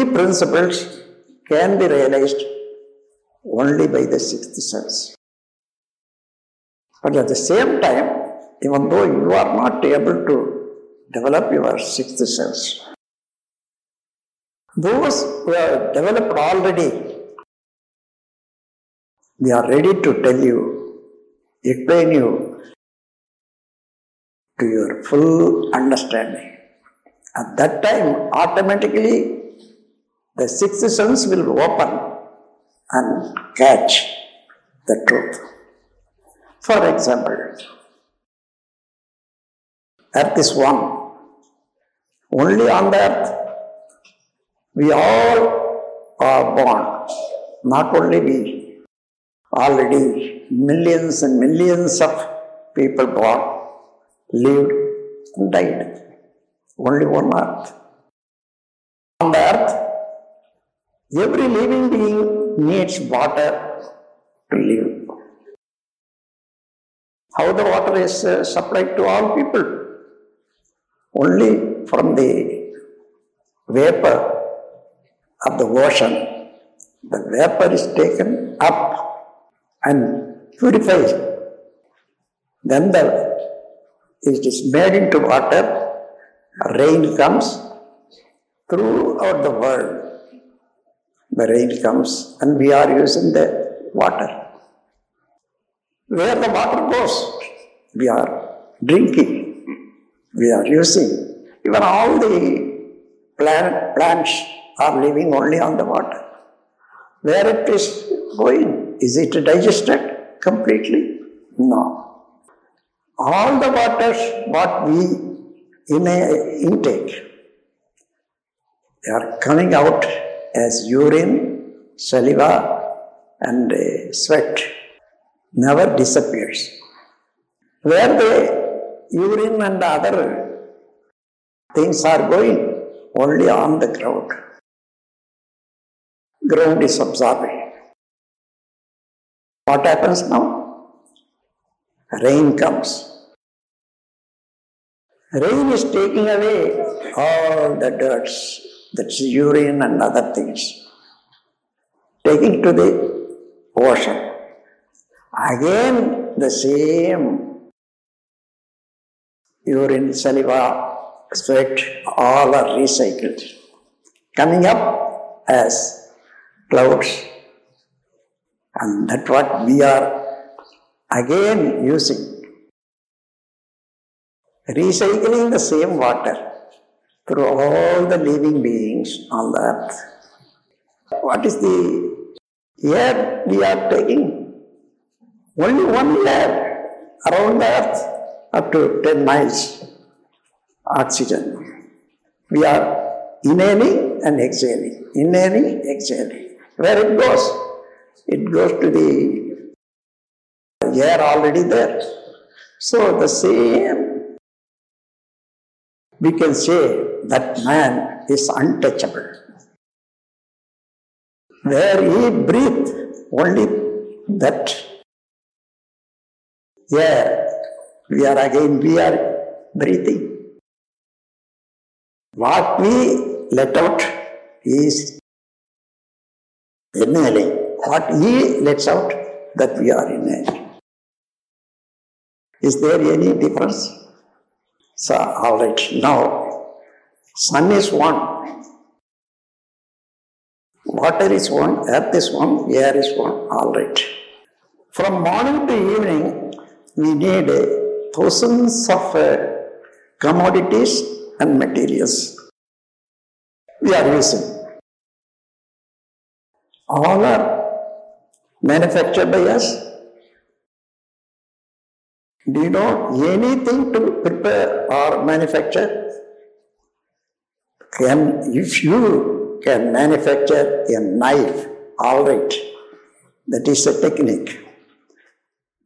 three principles can be realized only by the sixth sense. But at the same time, even though you are not able to develop your sixth sense, those who have developed already, they are ready to tell you, explain you to your full understanding. At that time, automatically, the sixth sense will open and catch the truth. For example, earth is one. Only on the earth, we all are born. Not only we, already millions and millions of people born, lived, and died. Only one earth. On the earth, every living being needs water to live. How the water is uh, supplied to all people? Only from the vapor of the ocean. The vapor is taken up and purified. Then the it is made into water. Rain comes throughout the world. The rain comes and we are using the water. Where the water goes, we are drinking, we are using. Even all the plant, plants are living only on the water. Where it is going, is it digested completely? No. All the waters what we in a intake, they are coming out as urine, saliva, and uh, sweat never disappears. Where the urine and other things are going, only on the ground. Ground is absorbing. What happens now? Rain comes. Rain is taking away all the dirts, that's urine and other things, taking to the ocean. Again, the same urine, saliva, sweat, all are recycled, coming up as clouds. And that's what we are again using. Recycling the same water through all the living beings on the earth. What is the air we are taking? Only one layer around the earth up to 10 miles oxygen. We are inhaling and exhaling, inhaling, exhaling. Where it goes? It goes to the air already there. So the same we can say that man is untouchable. Where he breathes, only that air, we are again, we are breathing. What we let out is inhaling. What he lets out, that we are inhaling. Is there any difference? So, all right, now, sun is one, water is one, earth is one, air is one, all right. From morning to evening, we need thousands of uh, commodities and materials. We are using. All are manufactured by us do you know anything to prepare or manufacture? Can, if you can manufacture a knife, all right, that is a technique.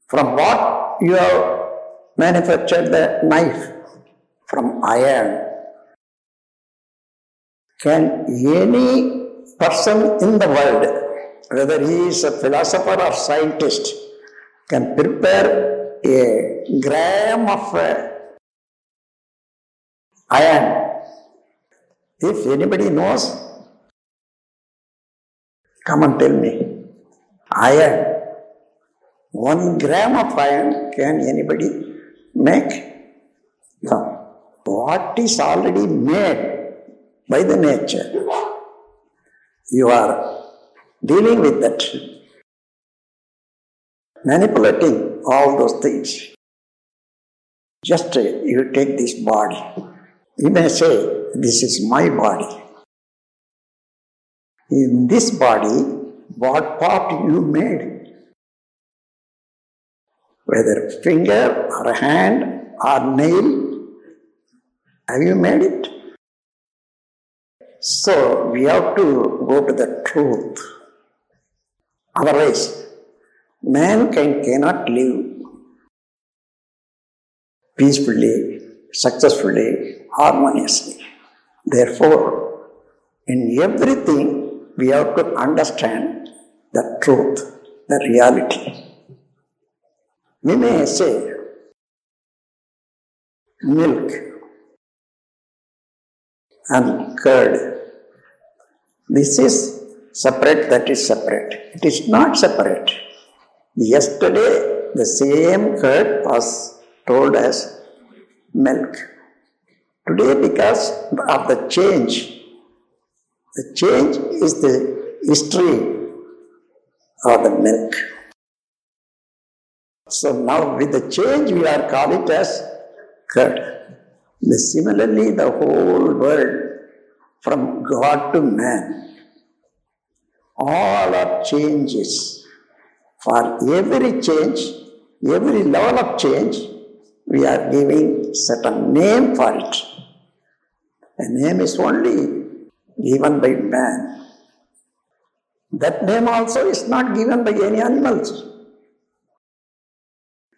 From what you have manufactured the knife? From iron. Can any person in the world, whether he is a philosopher or scientist, can prepare a gram of uh, iron. If anybody knows, Come and tell me. Iron. One gram of iron can anybody make? No. What is already made by the nature, you are dealing with that, manipulating all those things. Just uh, you take this body. You may say, This is my body. In this body, what part you made? Whether finger or hand or nail, have you made it? So we have to go to the truth. Otherwise, mankind cannot live peacefully, successfully, harmoniously. Therefore, in everything, we have to understand the truth, the reality. We may say, milk and curd. This is separate, that is separate. It is not separate. Yesterday, the same curd was told as milk. Today, because of the change, the change is the history of the milk. So now, with the change, we are call it as curd. Similarly, the whole world, from God to man, all are changes. For every change, every level of change, we are giving certain name for it. The name is only given by man. That name also is not given by any animals.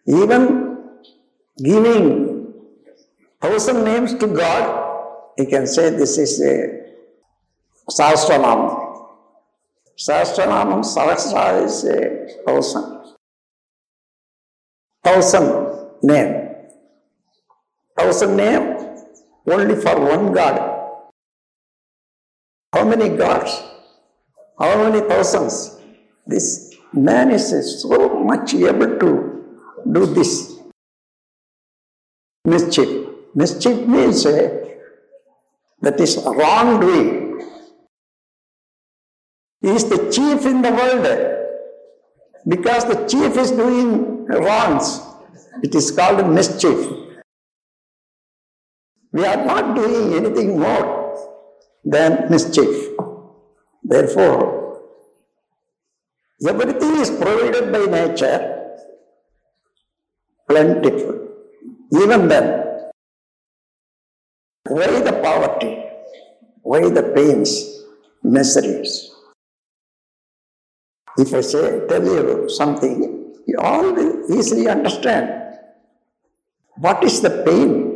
Even giving thousand names to God, you can say this is a Sahasranam. Is a thousand. Thousand name. Thousand name only for one God. How many gods? How many thousands? This man is so much able to do this mischief. Mischief means uh, that is wrongdoing. He is the chief in the world. Because the chief is doing wrongs, it is called mischief. We are not doing anything more than mischief. Therefore, everything is provided by nature plentiful. Even then, why the poverty? Why the pains, miseries? If I say, tell you something, you all will easily understand. What is the pain?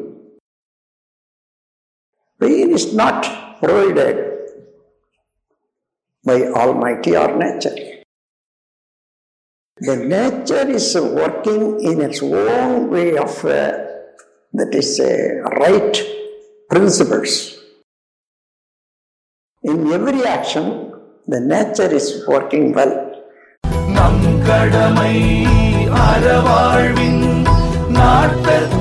Pain is not provided by Almighty or nature. The nature is working in its own way of uh, that is uh, right principles. In every action, the nature is working well. நம் கடமை அறவாழ்வின் நாட்டற்ற